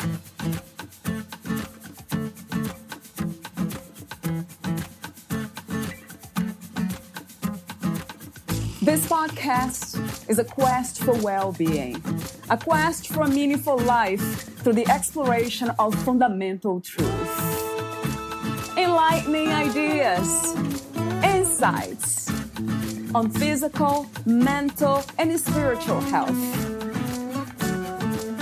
This podcast is a quest for well being, a quest for a meaningful life through the exploration of fundamental truth. Enlightening ideas, insights on physical, mental, and spiritual health.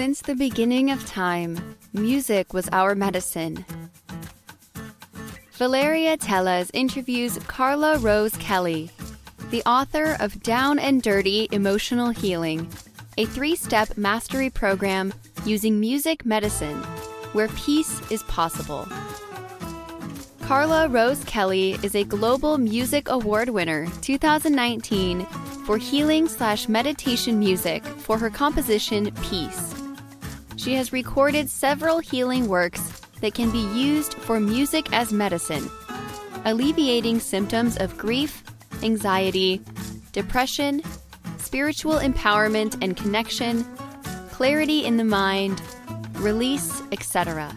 Since the beginning of time, music was our medicine. Valeria Teles interviews Carla Rose Kelly, the author of Down and Dirty Emotional Healing, a three step mastery program using music medicine where peace is possible. Carla Rose Kelly is a Global Music Award winner 2019 for healing slash meditation music for her composition Peace. She has recorded several healing works that can be used for music as medicine, alleviating symptoms of grief, anxiety, depression, spiritual empowerment and connection, clarity in the mind, release, etc.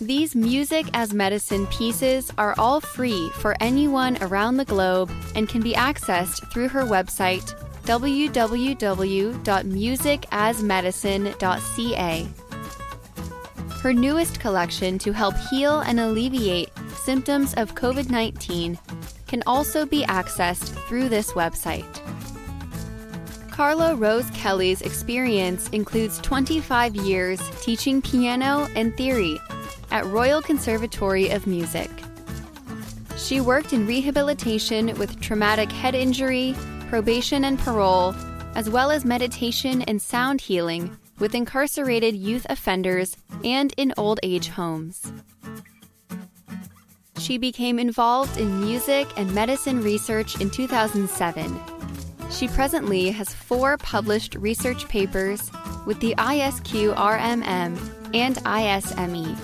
These music as medicine pieces are all free for anyone around the globe and can be accessed through her website www.musicasmedicine.ca. Her newest collection to help heal and alleviate symptoms of COVID 19 can also be accessed through this website. Carla Rose Kelly's experience includes 25 years teaching piano and theory at Royal Conservatory of Music. She worked in rehabilitation with traumatic head injury, probation and parole, as well as meditation and sound healing with incarcerated youth offenders and in old age homes. She became involved in music and medicine research in 2007. She presently has four published research papers with the ISQ RMM and ISME.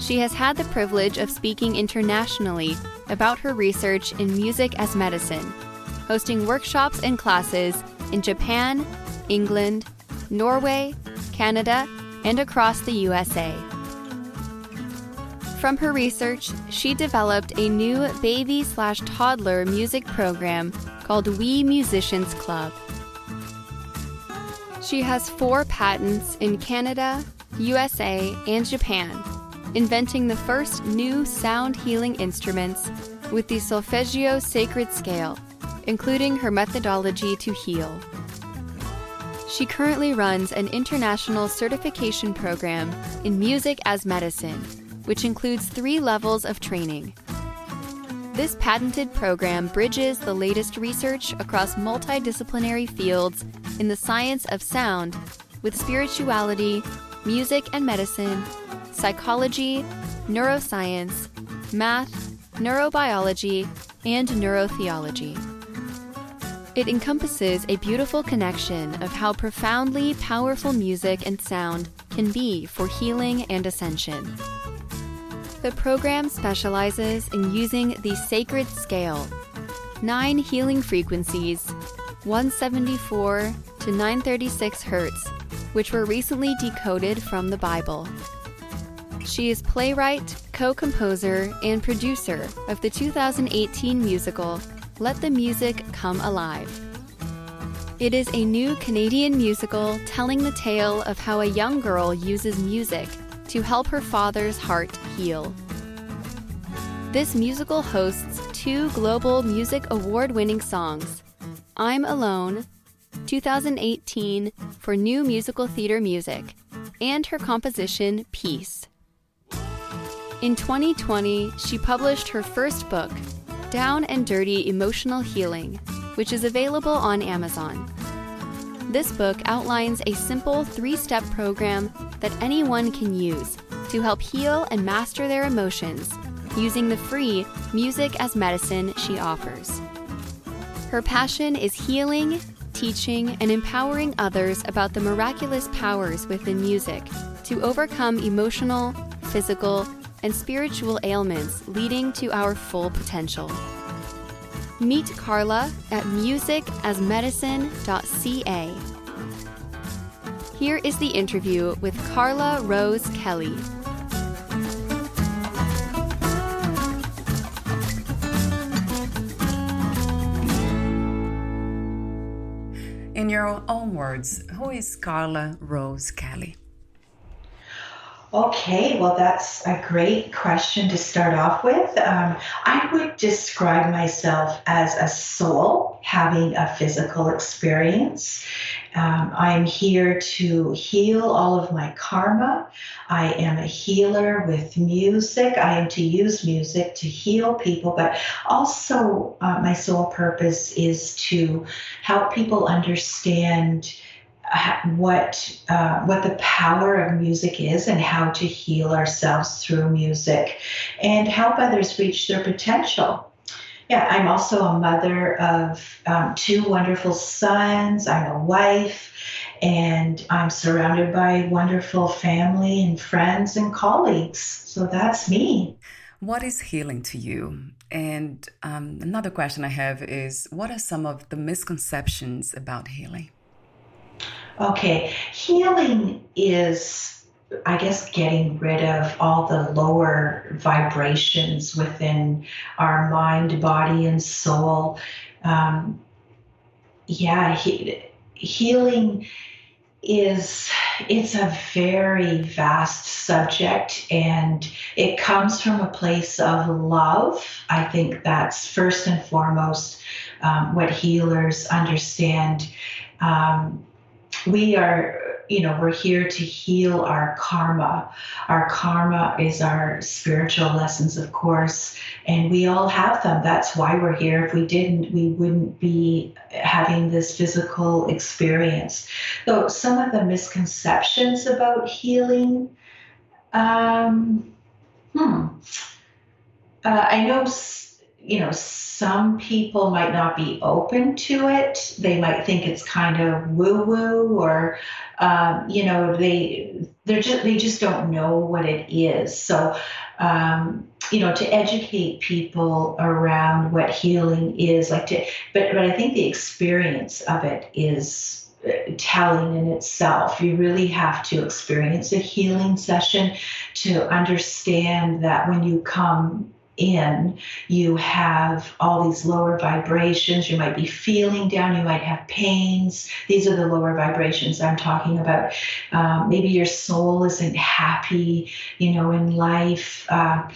She has had the privilege of speaking internationally about her research in music as medicine, hosting workshops and classes in Japan, England, Norway, Canada, and across the USA. From her research, she developed a new baby slash toddler music program called Wee Musicians Club. She has four patents in Canada, USA, and Japan, inventing the first new sound healing instruments with the Solfeggio Sacred Scale, including her methodology to heal. She currently runs an international certification program in music as medicine which includes three levels of training. This patented program bridges the latest research across multidisciplinary fields in the science of sound with spirituality, music and medicine, psychology, neuroscience, math, neurobiology, and neurotheology. It encompasses a beautiful connection of how profoundly powerful music and sound can be for healing and ascension. The program specializes in using the sacred scale, nine healing frequencies, 174 to 936 Hertz, which were recently decoded from the Bible. She is playwright, co composer, and producer of the 2018 musical Let the Music Come Alive. It is a new Canadian musical telling the tale of how a young girl uses music to help her father's heart heal. This musical hosts two Global Music Award winning songs I'm Alone, 2018 for New Musical Theater Music, and her composition Peace. In 2020, she published her first book, Down and Dirty Emotional Healing, which is available on Amazon. This book outlines a simple three step program that anyone can use to help heal and master their emotions using the free Music as Medicine she offers. Her passion is healing, teaching, and empowering others about the miraculous powers within music to overcome emotional, physical, and spiritual ailments leading to our full potential. Meet Carla at musicasmedicine.ca. Here is the interview with Carla Rose Kelly. In your own words, who is Carla Rose Kelly? Okay, well, that's a great question to start off with. Um, I would describe myself as a soul having a physical experience. Um, I'm here to heal all of my karma. I am a healer with music. I am to use music to heal people, but also uh, my sole purpose is to help people understand what uh, what the power of music is and how to heal ourselves through music and help others reach their potential. Yeah i'm also a mother of um, two wonderful sons. I'm a wife and i'm surrounded by wonderful family and friends and colleagues. So that's me. What is healing to you? And um, another question i have is what are some of the misconceptions about healing Okay, healing is, I guess, getting rid of all the lower vibrations within our mind, body, and soul. Um, yeah, he, healing is it's a very vast subject and it comes from a place of love i think that's first and foremost um, what healers understand um, we are you know we're here to heal our karma. Our karma is our spiritual lessons of course and we all have them. That's why we're here. If we didn't we wouldn't be having this physical experience. So some of the misconceptions about healing um hmm. Uh, i know you know, some people might not be open to it. They might think it's kind of woo woo, or um, you know, they they just they just don't know what it is. So, um, you know, to educate people around what healing is, like to, but but I think the experience of it is uh, telling in itself. You really have to experience a healing session to understand that when you come in, you have all these lower vibrations. You might be feeling down, you might have pains. These are the lower vibrations I'm talking about. Um, maybe your soul isn't happy, you know, in life. Uh,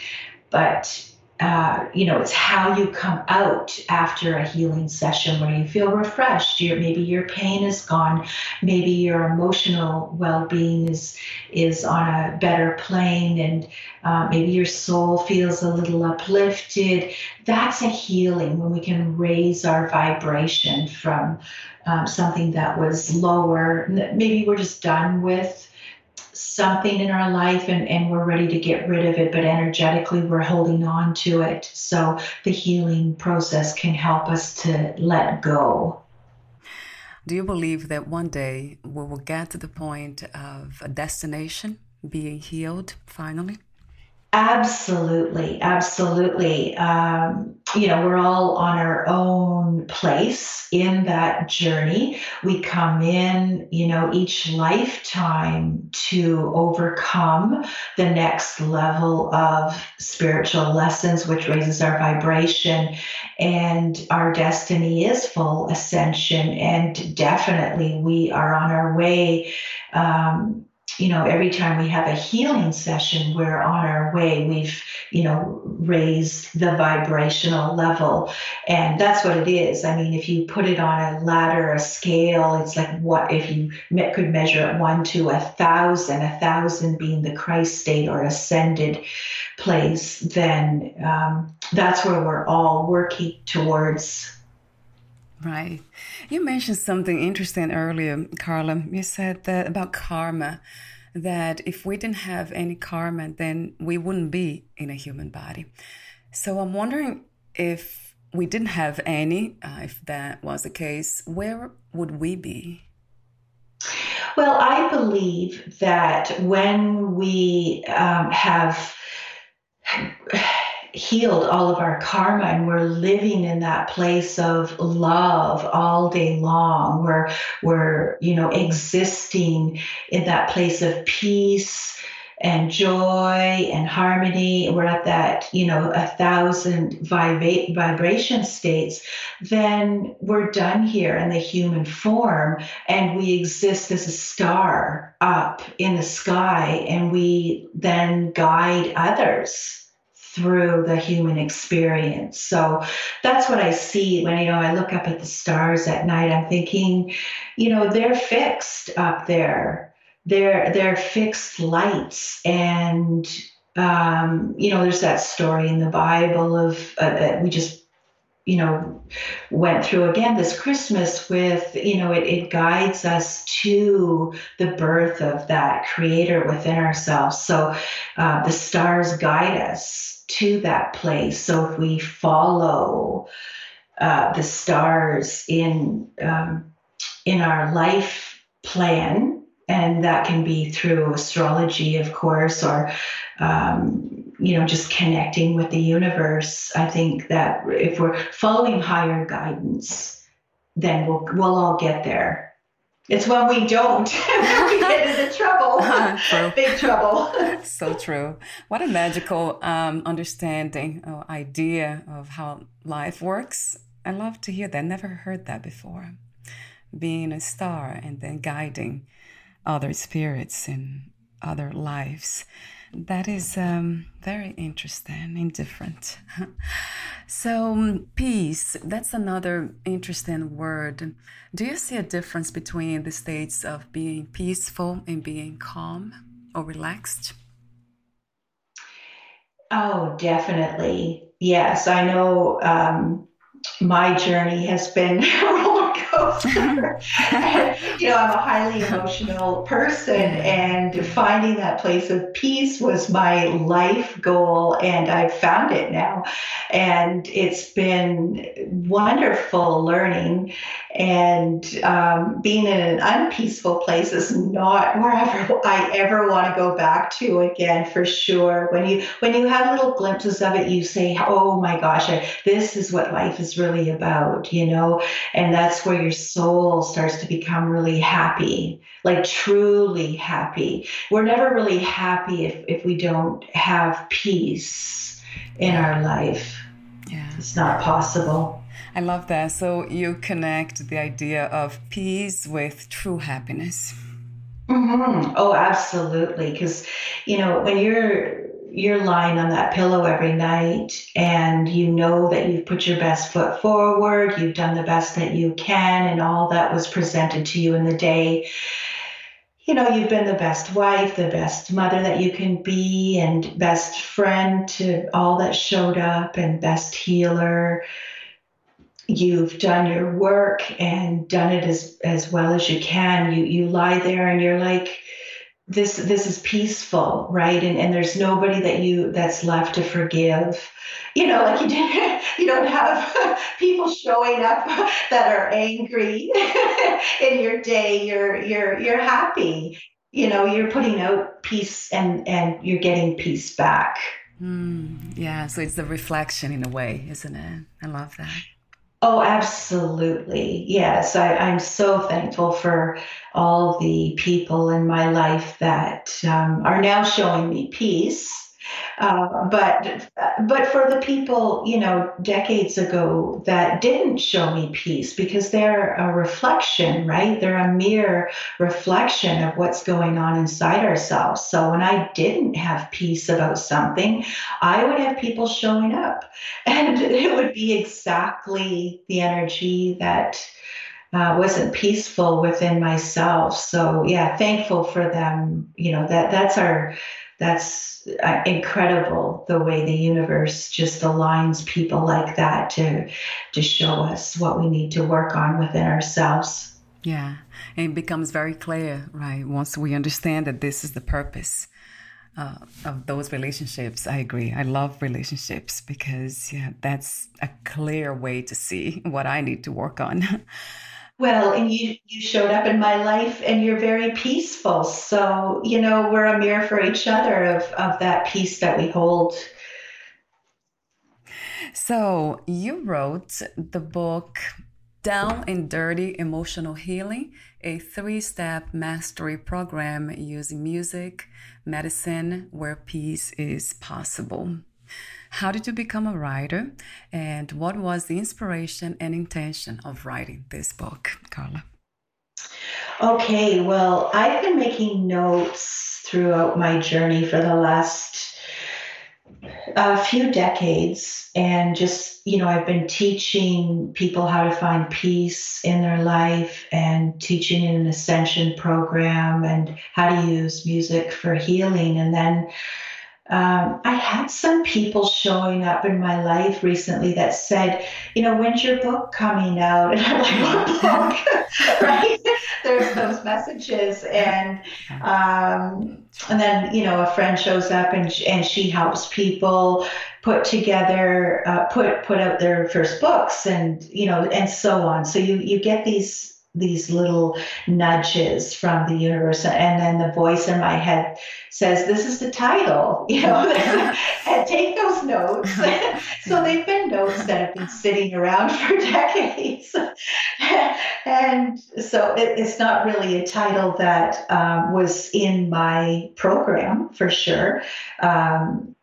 but uh, you know, it's how you come out after a healing session where you feel refreshed. Your, maybe your pain is gone. Maybe your emotional well-being is is on a better plane, and uh, maybe your soul feels a little uplifted. That's a healing when we can raise our vibration from um, something that was lower. Maybe we're just done with something in our life and, and we're ready to get rid of it, but energetically we're holding on to it. So the healing process can help us to let go. Do you believe that one day we will get to the point of a destination being healed finally? Absolutely, absolutely. Um, you know, we're all on our own place in that journey. We come in, you know, each lifetime to overcome the next level of spiritual lessons, which raises our vibration. And our destiny is full ascension. And definitely we are on our way. Um, you know, every time we have a healing session, we're on our way. We've, you know, raised the vibrational level. And that's what it is. I mean, if you put it on a ladder, a scale, it's like what if you could measure it one to a thousand, a thousand being the Christ state or ascended place, then um, that's where we're all working towards. Right. You mentioned something interesting earlier, Carla. You said that about karma, that if we didn't have any karma, then we wouldn't be in a human body. So I'm wondering if we didn't have any, uh, if that was the case, where would we be? Well, I believe that when we um, have healed all of our karma and we're living in that place of love all day long. We're we're you know existing in that place of peace and joy and harmony. We're at that you know a thousand vibra- vibration states. Then we're done here in the human form and we exist as a star up in the sky and we then guide others through the human experience. So that's what I see when you know I look up at the stars at night. I'm thinking, you know, they're fixed up there. They're they're fixed lights, and um, you know, there's that story in the Bible of uh, that we just you know went through again this christmas with you know it, it guides us to the birth of that creator within ourselves. So uh, the stars guide us to that place. So if we follow uh, the stars in um, in our life plan and that can be through astrology of course or um, you know, just connecting with the universe. I think that if we're following higher guidance, then we'll we'll all get there. It's when we don't we get into trouble, big trouble. so true. What a magical um, understanding or idea of how life works. I love to hear that. Never heard that before. Being a star and then guiding other spirits in other lives. That is um, very interesting and different. so, um, peace, that's another interesting word. Do you see a difference between the states of being peaceful and being calm or relaxed? Oh, definitely. Yes, I know um, my journey has been you know, I'm a highly emotional person, and finding that place of peace was my life goal, and I've found it now. And it's been wonderful learning. And um, being in an unpeaceful place is not wherever I ever want to go back to again, for sure. When you when you have little glimpses of it, you say, "Oh my gosh, I, this is what life is really about," you know. And that's where your soul starts to become really happy, like truly happy. We're never really happy if, if we don't have peace in our life. Yeah. It's not possible. I love that. So you connect the idea of peace with true happiness. Mm-hmm. Oh, absolutely. Because, you know, when you're you're lying on that pillow every night and you know that you've put your best foot forward, you've done the best that you can, and all that was presented to you in the day. You know, you've been the best wife, the best mother that you can be, and best friend to all that showed up, and best healer. You've done your work and done it as, as well as you can. You you lie there and you're like, this this is peaceful right? And and there's nobody that you that's left to forgive. You know like you didn't you don't have people showing up that are angry in your day. You're you're you're happy. You know you're putting out peace and and you're getting peace back. Mm, yeah so it's the reflection in a way isn't it? I love that Oh, absolutely. Yes. I, I'm so thankful for all the people in my life that um, are now showing me peace uh, but but for the people you know decades ago that didn't show me peace because they're a reflection right? They're a mere reflection of what's going on inside ourselves. So when i didn't have peace about something i would have people showing up. And it would be exactly the energy that uh, wasn't peaceful within myself. So yeah thankful for them. You know that that's our that's uh, incredible the way the universe just aligns people like that to to show us what we need to work on within ourselves. Yeah, and it becomes very clear, right? Once we understand that this is the purpose uh, of those relationships. I agree. I love relationships because yeah, that's a clear way to see what I need to work on. Well, and you you showed up in my life and you're very peaceful. So, you know, we're a mirror for each other of of that peace that we hold. So, you wrote the book Down and Dirty Emotional Healing, a three-step mastery program using music, medicine where peace is possible. How did you become a writer? And what was the inspiration and intention of writing this book, Carla? Okay, well, I've been making notes throughout my journey for the last a few decades and just you know i've been teaching people how to find peace in their life and teaching in an ascension program and how to use music for healing and then um, I had some people showing up in my life recently that said, you know, when's your book coming out? And I'm like, what book? right? There's those messages, and um, and then you know, a friend shows up and and she helps people put together, uh, put put out their first books, and you know, and so on. So you you get these these little nudges from the universe. And then the voice in my head says this is the title you know? And take those notes. So they've been notes that have been sitting around for decades. And so it, it's not really a title that um, was in my program for sure. Um,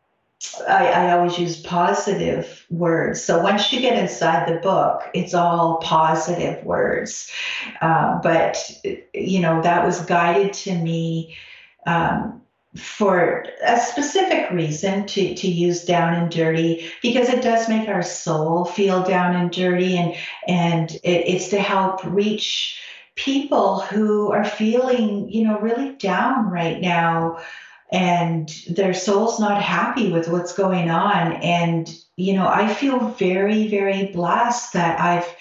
I, I, always use positive words. So once you get inside the book, it's all positive words. Uh, but, you know, that was guided to me um, for a specific reason to, to use down and dirty because it does make our soul feel down and dirty and, and it, it's to help reach people who are feeling, you know, really down right now and their soul's not happy with what's going on. And, you know, I feel very, very blessed that I've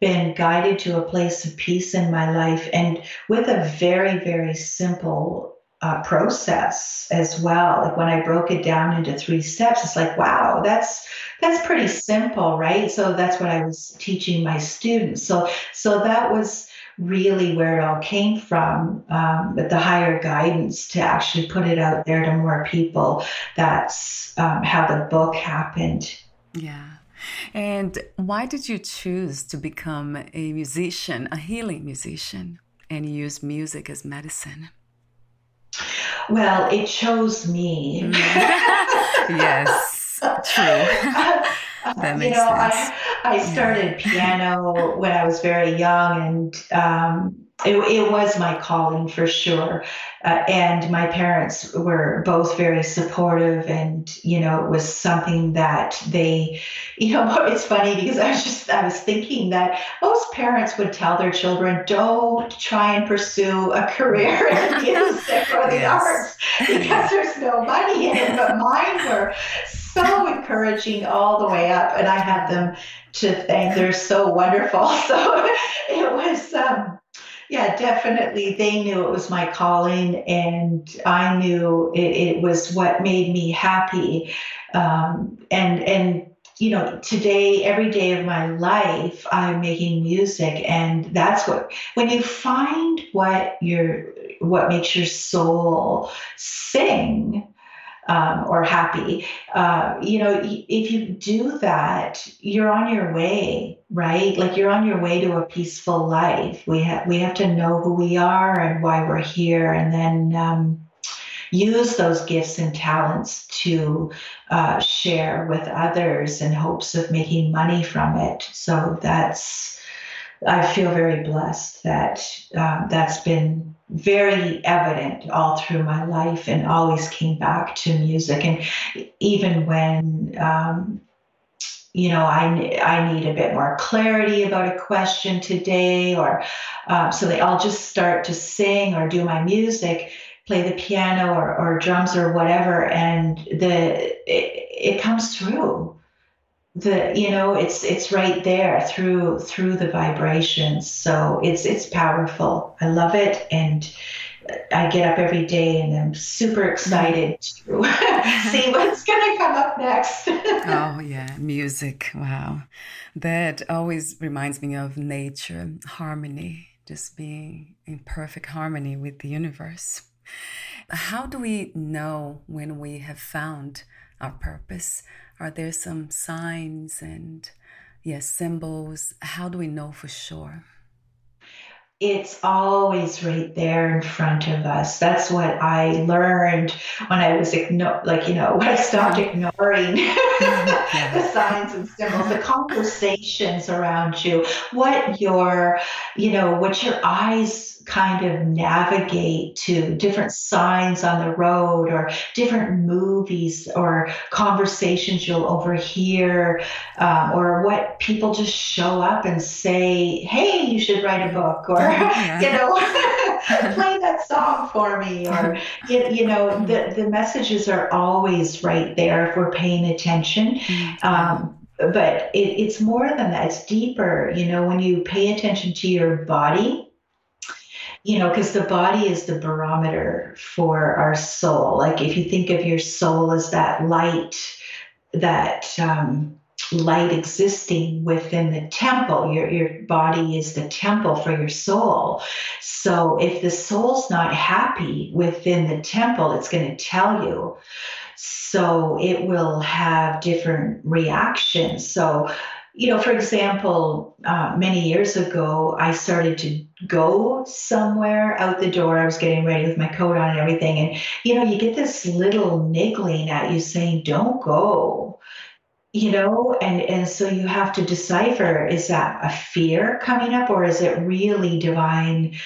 been guided to a place of peace in my life and with a very, very simple uh, process as well. Like when I broke it down into three steps, it's like, wow, that's that's pretty simple, right? So that's what I was teaching my students. So so that was really where it all came from, um, but the higher guidance to actually put it out there to more people. That's um, how the book happened. Yeah. And why did you choose to become a musician, a healing musician, and use music as medicine? Well, it chose me. Mm. yes, true. that makes you know, sense. I, I started yeah. piano when I was very young, and um, it, it, was my calling for sure. Uh, and my parents were both very supportive, and you know, it was something that they, you know, it's funny because I was just I was thinking that most parents would tell their children, "Don't try and pursue a career in music or the yes. arts because there's no money in it." But mine were so encouraging all the way up, and I have them to thank. They're so wonderful. So it was, um, yeah, definitely. They knew it was my calling, and I knew it, it was what made me happy. Um, and and you know, today, every day of my life, I'm making music, and that's what when you find what your what makes your soul sing um, or happy. Uh, you know, if you do that, you're on your way, right? Like you're on your way to a peaceful life. We have we have to know who we are and why we're here, and then. Um, use those gifts and talents to uh, share with others in hopes of making money from it. So that's, I feel very blessed that uh, that's been very evident all through my life and always came back to music. And even when, um, you know, I, I need a bit more clarity about a question today, or uh, so they all just start to sing or do my music. play the piano or, or drums or whatever, and the it, it comes through. The you know it's it's right there through through the vibrations. So it's it's powerful. I love it and. I get up every day and I'm super excited mm-hmm. to see what's going to come up next. oh, yeah, music. Wow. That always reminds me of nature, harmony, just being in perfect harmony with the universe. How do we know when we have found our purpose? Are there some signs and yes, symbols? How do we know for sure? It's always right there in front of us. That's what I learned when I was igno- like you know when I stopped ignoring the signs and symbols, the conversations around you, what your you know what your eyes kind of navigate to different signs on the road or different movies or conversations you'll overhear um, or what people just show up and say hey you should write a book or yeah. you know play that song for me or you, you know the, the messages are always right there if we're paying attention mm-hmm. um, but it, it's more than that it's deeper you know when you pay attention to your body you know, because the body is the barometer for our soul. Like if you think of your soul as that light, that um, light existing within the temple, your your body is the temple for your soul. So if the soul's not happy within the temple, it's going to tell you. So it will have different reactions. So you know, for example, uh, many years ago, I started to go somewhere out the door. I was getting ready with my coat on and everything. And, you know, you get this little niggling at you saying, don't go, you know, and, and so you have to decipher is that a fear coming up or is it really divine?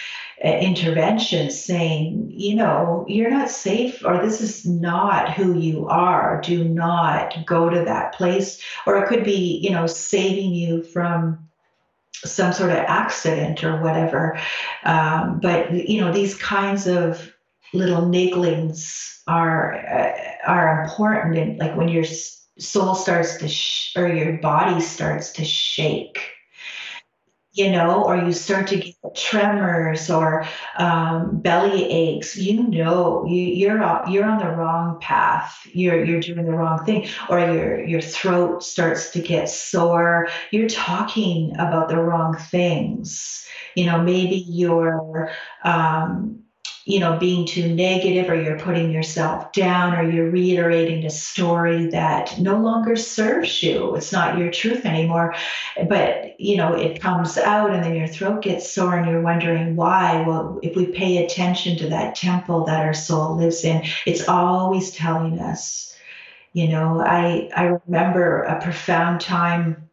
intervention saying, you know, you're not safe or this is not who you are. Do not go to that place. Or it could be, you know, saving you from some sort of accident or whatever. Um, but, you know, these kinds of little nigglings are uh, are important and like when your soul starts to sh- or your body starts to shake you know, or you start to get tremors or um, belly aches, you know, you, you're on, you're on the wrong path. You're you're doing the wrong thing, or your your throat starts to get sore. You're talking about the wrong things. You know, maybe you're um, you know being too negative or you're putting yourself down or you're reiterating a story that no longer serves you. It's not your truth anymore. But you know it comes out and then your throat gets sore and you're wondering why. Well if we pay attention to that temple that our soul lives in it's always telling us you know. I i remember a profound time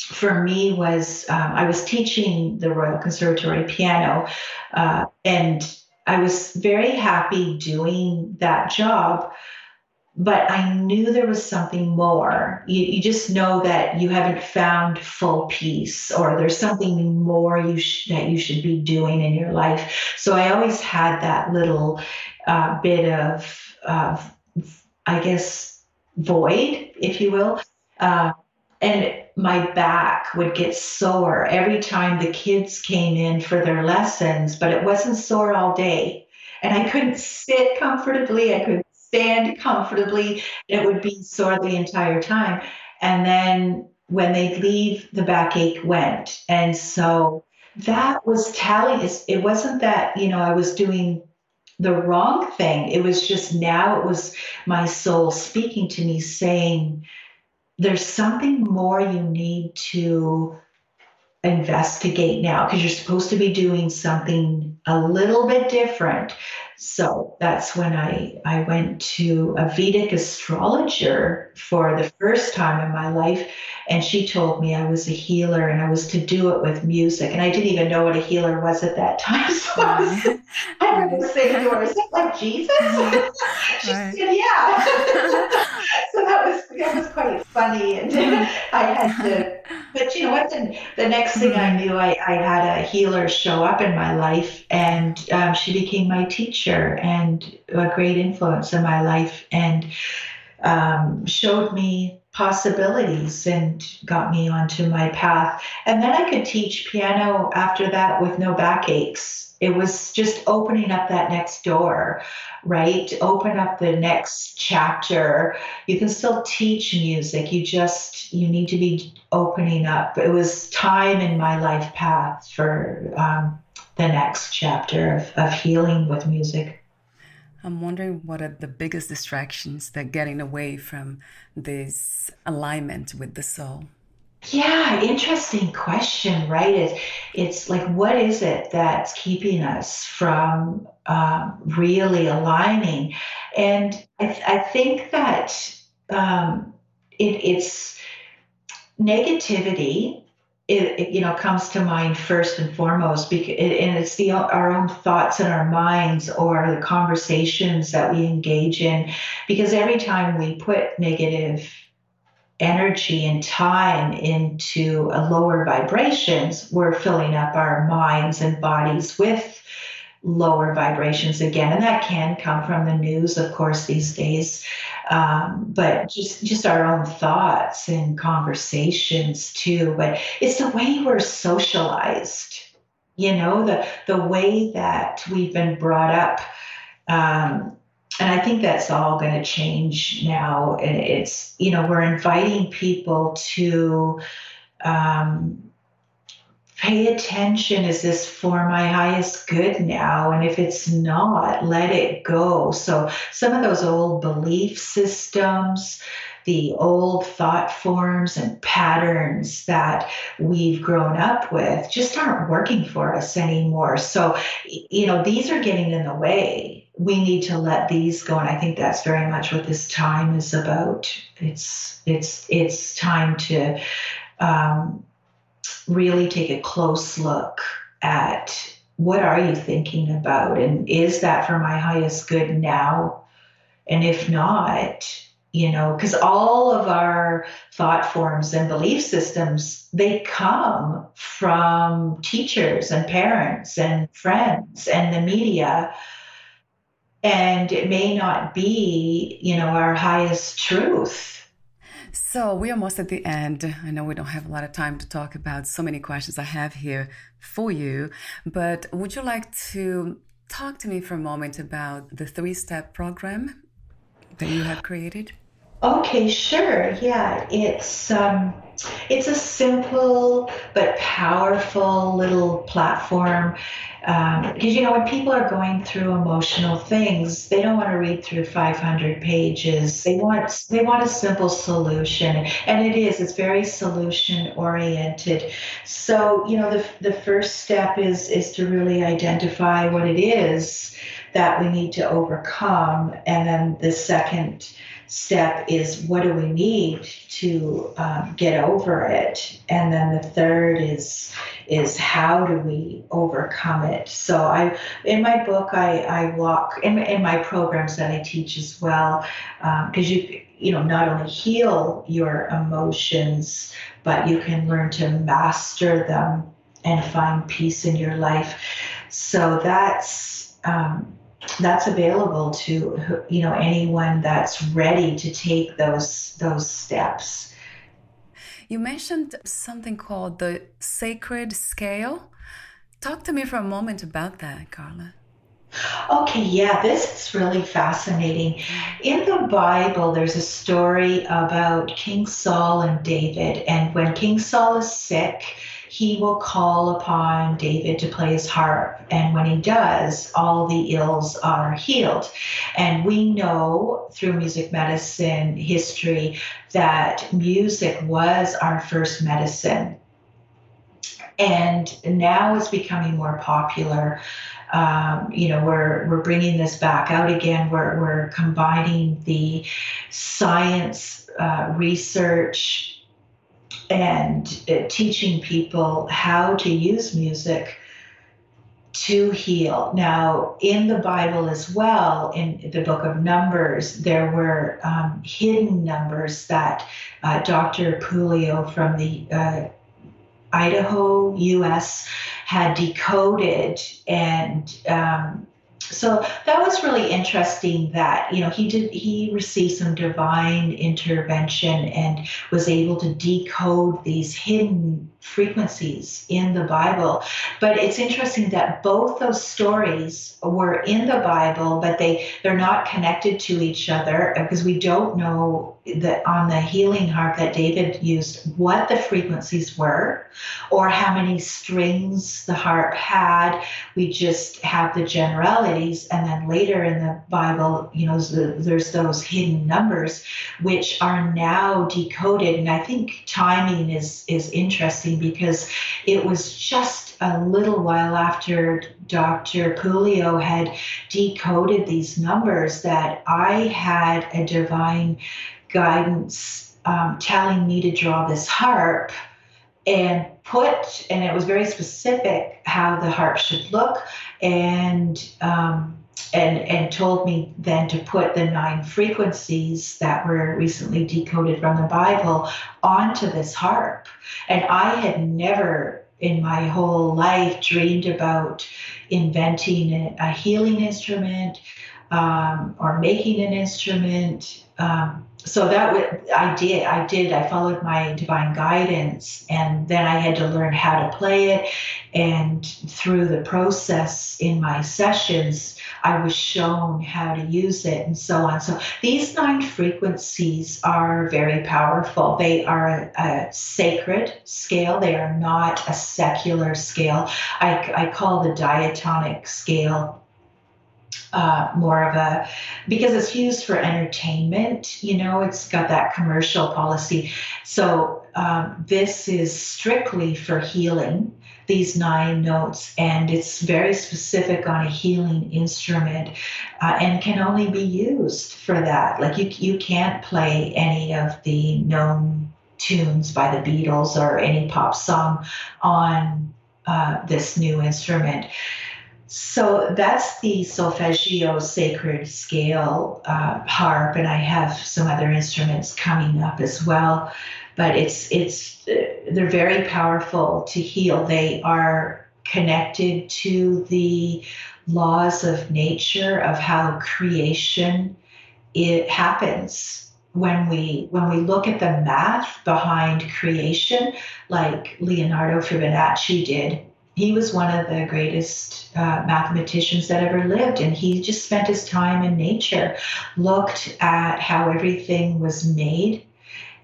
for me was um, I was teaching the Royal Conservatory piano, uh, and I was very happy doing that job, but I knew there was something more. You, you just know that you haven't found full peace, or there's something more you sh- that you should be doing in your life. So I always had that little uh, bit of, of, I guess, void, if you will. Uh, and my back would get sore every time the kids came in for their lessons, but it wasn't sore all day. And I couldn't sit comfortably, I couldn't stand comfortably. It would be sore the entire time. And then when they'd leave, the backache went. And so that was telling us it wasn't that, you know, I was doing the wrong thing. It was just now it was my soul speaking to me saying, there's something more you need to investigate now because you're supposed to be doing something a little bit different. So that's when I, I went to a Vedic astrologer for the first time in my life. And she told me I was a healer and I was to do it with music. And I didn't even know what a healer was at that time. So I was, I remember saying to her, Is that like Jesus? she right. said, Yeah. so that was, that was quite funny. And I had to but you know what? The, the next thing I knew, I, I had a healer show up in my life, and um, she became my teacher and a great influence in my life, and um, showed me possibilities and got me onto my path. And then I could teach piano after that with no backaches. It was just opening up that next door, right? Open up the next chapter. You can still teach music. You just you need to be opening up. It was time in my life path for um, the next chapter of, of healing with music. I'm wondering what are the biggest distractions that getting away from this alignment with the soul? Yeah, interesting question, right? It, it's like, what is it that's keeping us from um, really aligning? And I, th- I think that um, it, it's negativity it, it, you know comes to mind first and foremost because and it's the our own thoughts in our minds or the conversations that we engage in because every time we put negative energy and time into a lower vibrations we're filling up our minds and bodies with lower vibrations again. And that can come from the news of course these days. Um, but just just our own thoughts and conversations too. But it's the way we're socialized. You know the the way that we've been brought up um, and I think that's all going to change now. And it's, you know, we're inviting people to um, pay attention. Is this for my highest good now? And if it's not let it go. So some of those old belief systems the old thought forms and patterns that we've grown up with just aren't working for us anymore. So you know these are getting in the way we need to let these go and i think that's very much what this time is about. It's it's it's time to um, really take a close look at what are you thinking about and is that for my highest good now? And if not you know because all of our thought forms and belief systems they come from teachers and parents and friends and the media and it may not be you know our highest truth so we're almost at the end. I know we don't have a lot of time to talk about so many questions I have here for you, but would you like to talk to me for a moment about the three step program that you have created? Okay, sure. Yeah, it's um, it's a simple but powerful little platform because um, you know when people are going through emotional things they don't want to read through 500 pages they want they want a simple solution and it is it's very solution oriented so you know the, the first step is is to really identify what it is that we need to overcome and then the second step is what do we need to um, get over it? And then the third is is how do we overcome it? So i in my book i i walk in, in my programs that i teach as well because um, you you know not only heal your emotions but you can learn to master them and find peace in your life. So that's um, that's available to you know anyone that's ready to take those those steps you mentioned something called the sacred scale talk to me for a moment about that carla Okay, yeah, this is really fascinating. In the Bible, there's a story about King Saul and David. And when King Saul is sick, he will call upon David to play his harp. And when he does, all the ills are healed. And we know through music medicine history that music was our first medicine. And now it's becoming more popular. Um, you know, we're we're bringing this back out again. We're we're combining the science uh, research and uh, teaching people how to use music to heal. Now, in the Bible as well, in the book of Numbers, there were um, hidden numbers that uh, Dr. Puleo from the uh, Idaho, U.S., had decoded and um, so that was really interesting that you know he did he received some divine intervention and was able to decode these hidden frequencies in the bible. But it's interesting that both those stories were in the bible but they they're not connected to each other because we don't know that on the healing harp that david used what the frequencies were or how many strings the harp had. We just have the generalities and then later in the bible you know there's those hidden numbers which are now decoded and i think timing is is interesting because it was just a little while after Dr. Puleo had decoded these numbers that I had a divine guidance um, telling me to draw this harp and put, and it was very specific how the harp should look, and um, and and told me then to put the nine frequencies that were recently decoded from the Bible onto this harp. And I had never in my whole life dreamed about inventing a, a healing instrument um, or making an instrument. Um, so that would, I did. I did. I followed my divine guidance, and then I had to learn how to play it. And through the process in my sessions, I was shown how to use it, and so on. So these nine frequencies are very powerful. They are a, a sacred scale. They are not a secular scale. I, I call the diatonic scale uh, more of a because it's used for entertainment you know it's got that commercial policy. So um, this is strictly for healing these nine notes and it's very specific on a healing instrument uh, and can only be used for that. Like you, you can't play any of the known tunes by the beatles or any pop song on uh, this new instrument so that's the solfeggio sacred scale uh, harp, and I have some other instruments coming up as well. But it's it's they're very powerful to heal. They are connected to the laws of nature of how creation it happens when we when we look at the math behind creation like leonardo fibonacci did he was one of the greatest uh, mathematicians that ever lived and he just spent his time in nature looked at how everything was made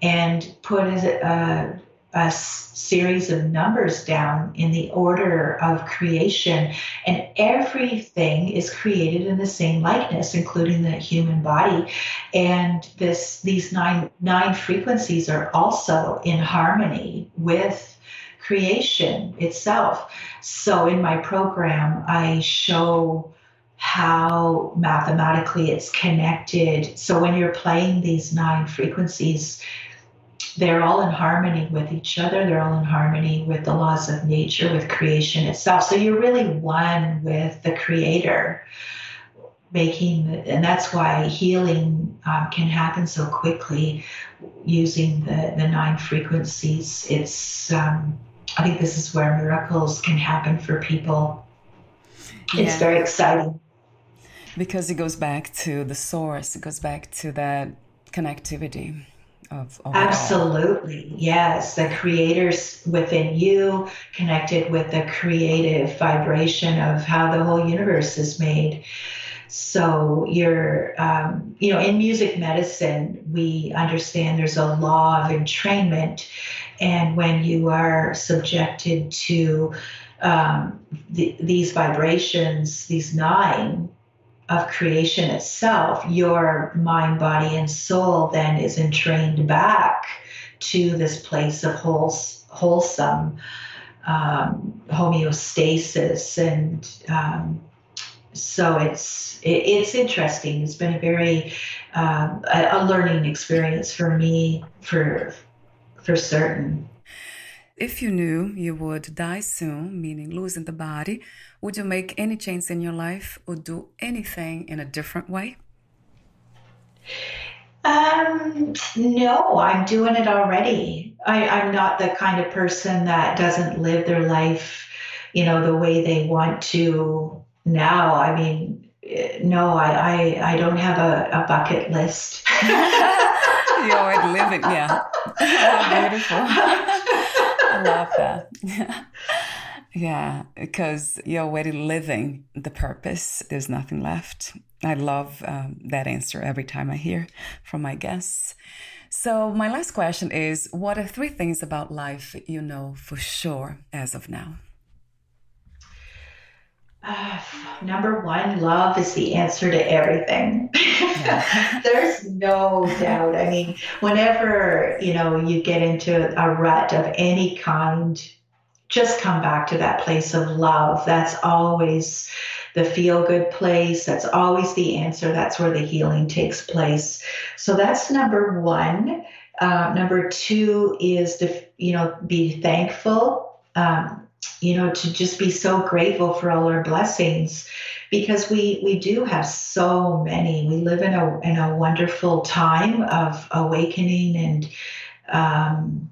and put a, a, a series of numbers down in the order of creation and everything is created in the same likeness including the human body and this these nine nine frequencies are also in harmony with creation itself. So in my program, I show how mathematically it's connected. So when you're playing these nine frequencies, they're all in harmony with each other. They're all in harmony with the laws of nature, with creation itself. So you're really one with the creator making and that's why healing um, can happen so quickly using the, the nine frequencies it's um, I think this is where miracles can happen for people. Yeah. It's very exciting. Because it goes back to the source, it goes back to that connectivity. Of, of Absolutely. Yes. The creators within you connected with the creative vibration of how the whole universe is made. So you're, um, you know, in music medicine, we understand there's a law of entrainment and when you are subjected to um, the, these vibrations, these nine of creation itself, your mind, body, and soul then is entrained back to this place of wholesome um, homeostasis and um, so it's it, it's interesting. It's been a very um, a, a, learning experience for me for for certain. If you knew you would die soon, meaning losing the body, would you make any change in your life or do anything in a different way? Um, no, I'm doing it already. I, I'm not the kind of person that doesn't live their life, you know, the way they want to now. I mean, no, I, I, I don't have a, a bucket list. You're already living, yeah. Beautiful. I love that. Yeah, because you're already living the purpose. There's nothing left. I love um, that answer every time I hear from my guests. So, my last question is What are three things about life you know for sure as of now? Uh, number one, love is the answer to everything. Yeah. There's no doubt. I mean, whenever you know you get into a rut of any kind, just come back to that place of love. That's always the feel good place. That's always the answer. That's where the healing takes place. So that's number one. Uh, number two is to, you know, be thankful, um, you know, to just be so grateful for all our blessings because we we do have so many. We live in a in a wonderful time of awakening and um,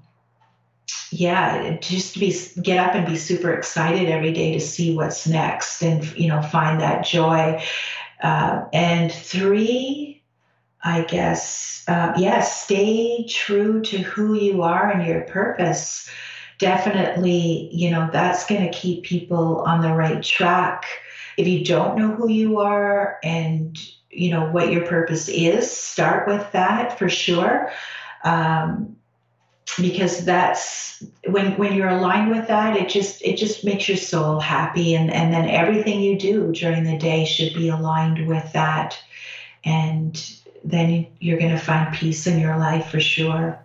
yeah, just to be get up and be super excited every day to see what's next and you know find that joy. Uh, and three, I guess, uh, yes, yeah, stay true to who you are and your purpose. Definitely, you know that's going to keep people on the right track. If you don't know who you are and you know what your purpose is, start with that for sure. Um, because that's when when you're aligned with that it just it just makes your soul happy and and then everything you do during the day should be aligned with that and then you're going to find peace in your life for sure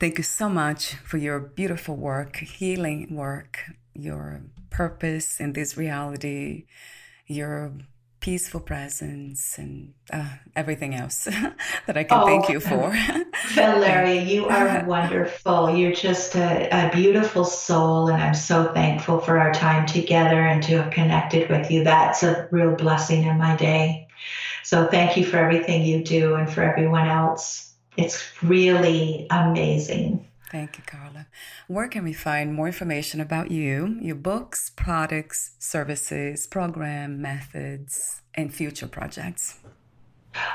thank you so much for your beautiful work healing work your purpose in this reality your peaceful presence and uh, everything else that I can oh, thank you for. Valeria, you are wonderful. You're just a, a, beautiful soul, and I'm so thankful for our time together and to have connected with you. That's a real blessing in my day. So thank you for everything you do and for everyone else. It's really amazing. Thank you, Carla. Where can we find more information about you, your books, products, services, program, methods, and future projects?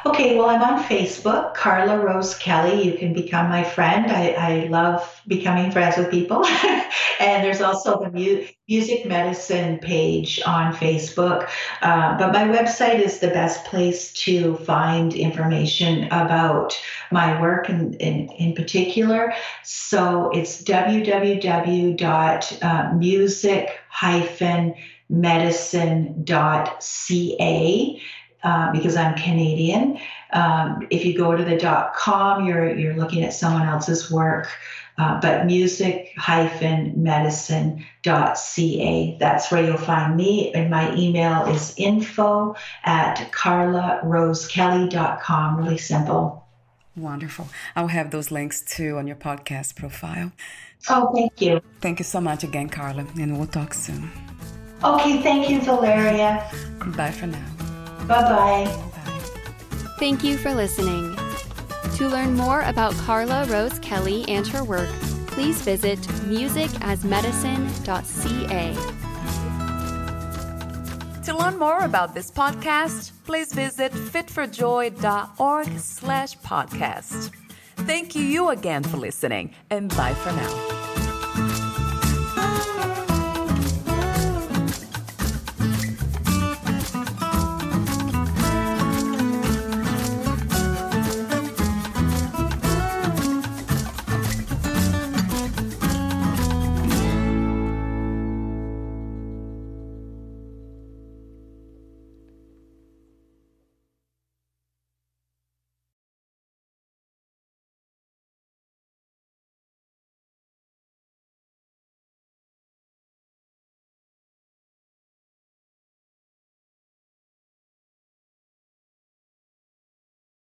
Okay, well, I'm on Facebook, Carla Rose Kelly. You can become my friend. I, I love becoming friends with people. and there's also the mu- music medicine page on Facebook. Uh, but my website is the best place to find information about my work in, in, in particular. So it's www.music-medicine.ca uh, because I'm Canadian. Um, if you go to the dot .com, you're you're looking at someone else's work. Uh, but music-medicine.ca. That's where you'll find me. And my email is info at carlarosekelly.com. Really simple. Wonderful. I'll have those links too on your podcast profile. Oh, thank you. Thank you so much again, Carla, and we'll talk soon. Okay, thank you, Valeria. Bye for now. Bye bye. Thank you for listening. To learn more about Carla Rose Kelly and her work, please visit musicasmedicine.ca. To learn more about this podcast, please visit fitforjoy.org slash podcast. Thank you again for listening, and bye for now.